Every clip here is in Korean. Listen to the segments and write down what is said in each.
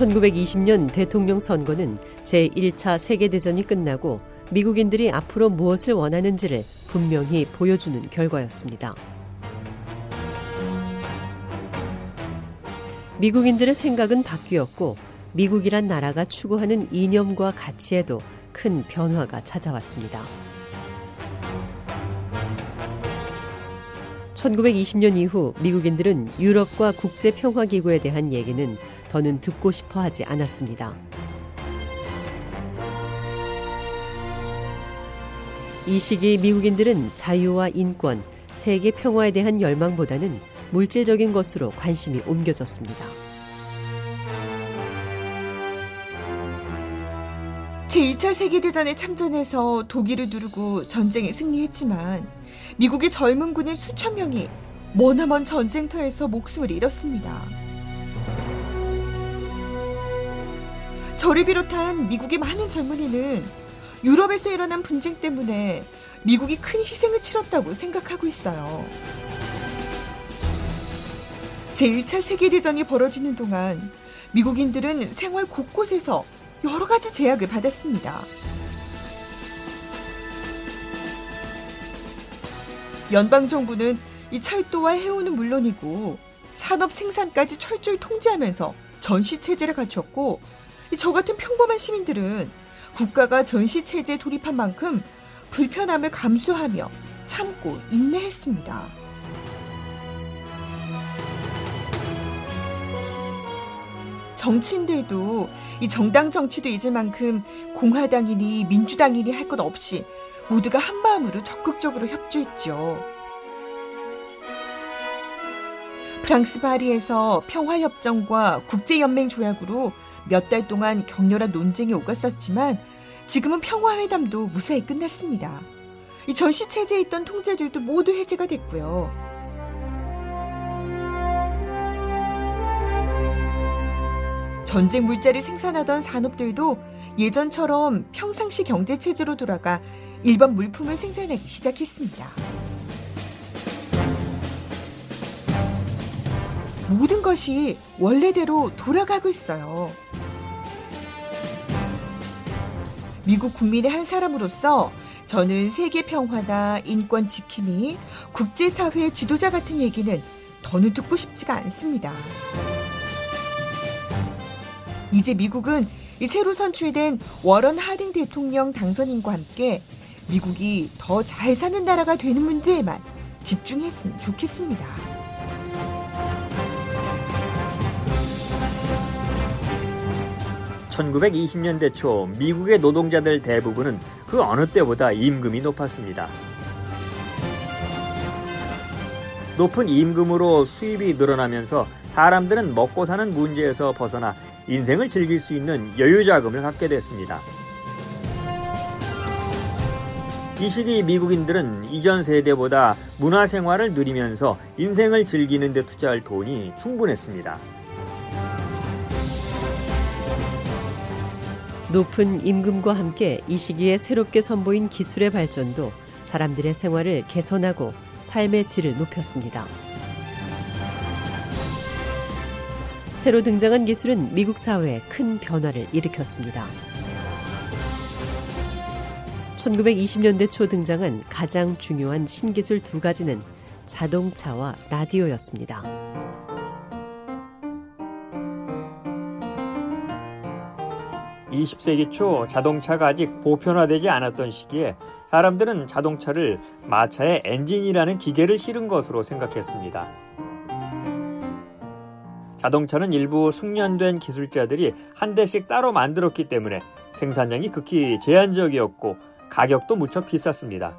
1920년 대통령 선거는 제1차 세계대전이 끝나고 미국인들이 앞으로 무엇을 원하는지를 분명히 보여주는 결과였습니다. 미국인들의 생각은 바뀌었고 미국이란 나라가 추구하는 이념과 가치에도 큰 변화가 찾아왔습니다. 1920년 이후 미국인들은 유럽과 국제평화기구에 대한 얘기는 더는 듣고 싶어 하지 않았습니다. 이 시기 미국인들은 자유와 인권, 세계 평화에 대한 열망보다는 물질적인 것으로 관심이 옮겨졌습니다. 제2차 세계대전에 참전해서 독일을 누르고 전쟁에 승리했지만 미국의 젊은 군인 수천 명이 머나먼 전쟁터에서 목숨을 잃었습니다. 저를 비롯한 미국의 많은 젊은이는 유럽에서 일어난 분쟁 때문에 미국이 큰 희생을 치렀다고 생각하고 있어요. 제1차 세계대전이 벌어지는 동안 미국인들은 생활 곳곳에서 여러 가지 제약을 받았습니다. 연방정부는 이 철도와 해운은 물론이고 산업 생산까지 철저히 통제하면서 전시체제를 갖췄고 저 같은 평범한 시민들은 국가가 전시체제에 돌입한 만큼 불편함을 감수하며 참고 인내했습니다. 정치인들도 이 정당 정치도 잊을 만큼 공화당이니 민주당이니 할 것 없이 모두가 한마음으로 적극적으로 협조했죠. 프랑스 파리에서 평화협정과 국제연맹 조약으로 몇 달 동안 격렬한 논쟁이 오갔었지만 지금은 평화회담도 무사히 끝났습니다. 이 전시 체제에 있던 통제들도 모두 해제가 됐고요. 전쟁 물자를 생산하던 산업들도 예전처럼 평상시 경제 체제로 돌아가 일반 물품을 생산하기 시작했습니다. 모든 것이 원래대로 돌아가고 있어요. 미국 국민의 한 사람으로서 저는 세계 평화나 인권 지킴이, 국제사회의 지도자 같은 얘기는 더는 듣고 싶지가 않습니다. 이제 미국은 새로 선출된 워런 하딩 대통령 당선인과 함께 미국이 더 잘 사는 나라가 되는 문제에만 집중했으면 좋겠습니다. (1920년대) 초 미국의 노동자들 대부분은 그 어느 때보다 임금이 높았습니다. 높은 임금으로 수입이 늘어나면서 사람들은 먹고 사는 문제에서 벗어나 인생을 즐길 수 있는 여유 자금을 갖게 됐습니다. 이 시기 미국인들은 이전 세대보다 문화 생활을 누리면서 인생을 즐기는 데 투자할 돈이 충분했습니다. 높은 임금과 함께 이 시기에 새롭게 선보인 기술의 발전도 사람들의 생활을 개선하고 삶의 질을 높였습니다. 새로 등장한 기술은 미국 사회에 큰 변화를 일으켰습니다. 1920년대 초 등장한 가장 중요한 신기술 두 가지는 자동차와 라디오였습니다. (20세기) 초 자동차가 아직 보편화되지 않았던 시기에 사람들은 자동차를 마차의 엔진이라는 기계를 실은 것으로 생각했습니다. 자동차는 일부 숙련된 기술자들이 한 대씩 따로 만들었기 때문에 생산량이 극히 제한적이었고 가격도 무척 비쌌습니다.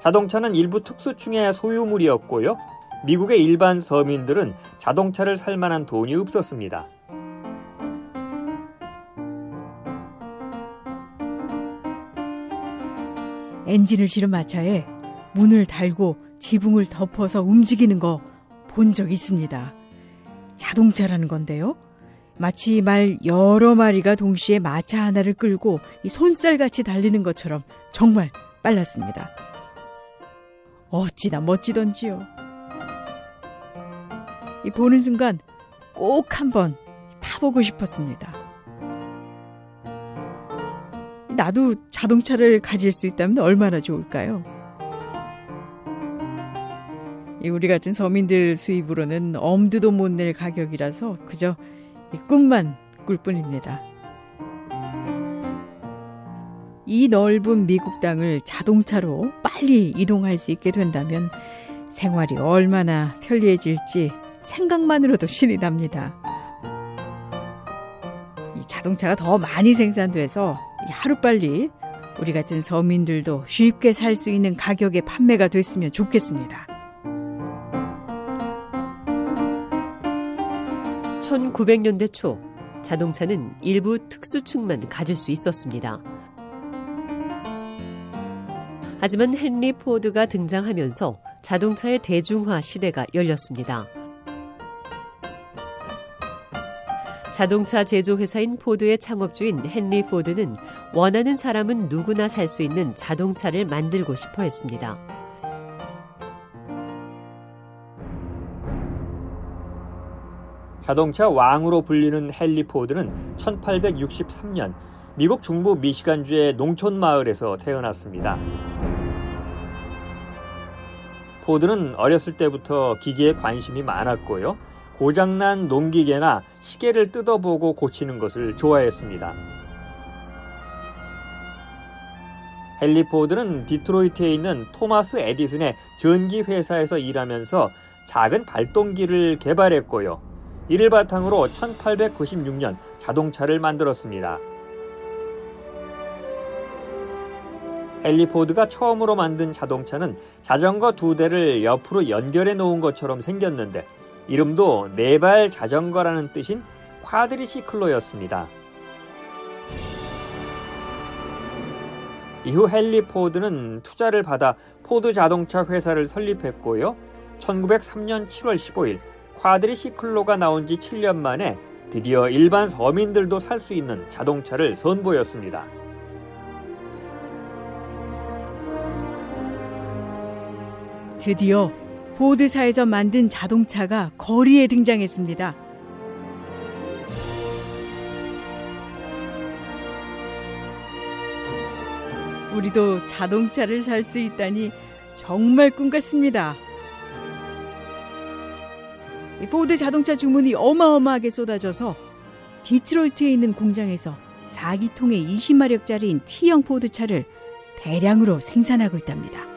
자동차는 일부 특수층의 소유물이었고요. 미국의 일반 서민들은 자동차를 살 만한 돈이 없었습니다. 엔진을 실은 마차에 문을 달고 지붕을 덮어서 움직이는 거 본 적 있습니다. 자동차라는 건데요. 마치 말 여러 마리가 동시에 마차 하나를 끌고 이 손살같이 달리는 것처럼 정말 빨랐습니다. 어찌나 멋지던지요. 이 보는 순간 꼭 한번 타보고 싶었습니다. 나도 자동차를 가질 수 있다면 얼마나 좋을까요? 우리 같은 서민들 수입으로는 엄두도 못 낼 가격이라서 그저 꿈만 꿀 뿐입니다. 이 넓은 미국 땅을 자동차로 빨리 이동할 수 있게 된다면 생활이 얼마나 편리해질지 생각만으로도 신이 납니다. 이 자동차가 더 많이 생산돼서 하루빨리 우리 같은 서민들도 쉽게 살 수 있는 가격에 판매가 됐으면 좋겠습니다. 1900년대 초 자동차는 일부 특수층만 가질 수 있었습니다. 하지만 헨리 포드가 등장하면서 자동차의 대중화 시대가 열렸습니다. 자동차 제조 회사인 포드의 창업주인 헨리 포드는 원하는 사람은 누구나 살 수 있는 자동차를 만들고 싶어 했습니다. 자동차 왕으로 불리는 헨리 포드는 1863년 미국 중부 미시간주의 농촌 마을에서 태어났습니다. 포드는 어렸을 때부터 기계에 관심이 많았고요. 고장난 농기계나 시계를 뜯어보고 고치는 것을 좋아했습니다. 헨리 포드는 디트로이트에 있는 토마스 에디슨의 전기 회사에서 일하면서 작은 발동기를 개발했고요. 이를 바탕으로 1896년 자동차를 만들었습니다. 헨리 포드가 처음으로 만든 자동차는 자전거 두 대를 옆으로 연결해 놓은 것처럼 생겼는데 이름도 네 발 자전거라는 뜻인 쿼드리시클로였습니다. 이후 헨리 포드는 투자를 받아 포드 자동차 회사를 설립했고요. 1903년 7월 15일 쿼드리시클로가 나온 지 7년 만에 드디어 일반 서민들도 살 수 있는 자동차를 선보였습니다. 드디어 포드사에서 만든 자동차가 거리에 등장했습니다. 우리도 자동차를 살 수 있다니 정말 꿈 같습니다. 포드 자동차 주문이 어마어마하게 쏟아져서 디트로이트에 있는 공장에서 4기통의 20마력짜리인 T형 포드 차를 대량으로 생산하고 있답니다.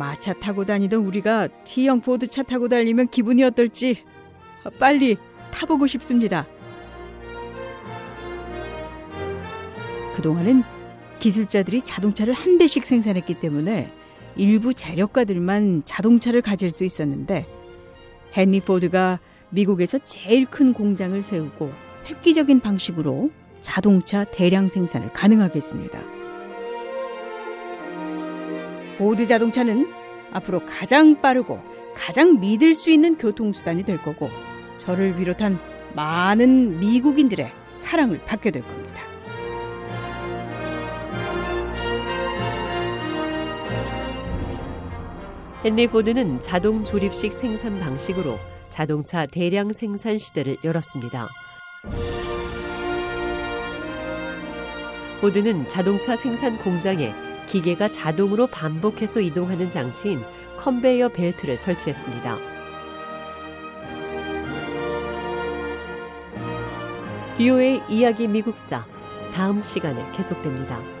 마차 타고 다니던 우리가 T형 포드 차 타고 달리면 기분이 어떨지 빨리 타보고 싶습니다. 그동안은 기술자들이 자동차를 한 대씩 생산했기 때문에 일부 재력가들만 자동차를 가질 수 있었는데 헨리 포드가 미국에서 제일 큰 공장을 세우고 획기적인 방식으로 자동차 대량 생산을 가능하게 했습니다. 포드 자동차는 앞으로 가장 빠르고 가장 믿을 수 있는 교통수단이 될 거고 저를 비롯한 많은 미국인들의 사랑을 받게 될 겁니다. 헨리 포드는 자동 조립식 생산 방식으로 자동차 대량 생산 시대를 열었습니다. 포드는 자동차 생산 공장에 기계가 자동으로 반복해서 이동하는 장치인 컨베이어 벨트를 설치했습니다. 비오의 이야기 미국사 다음 시간에 계속됩니다.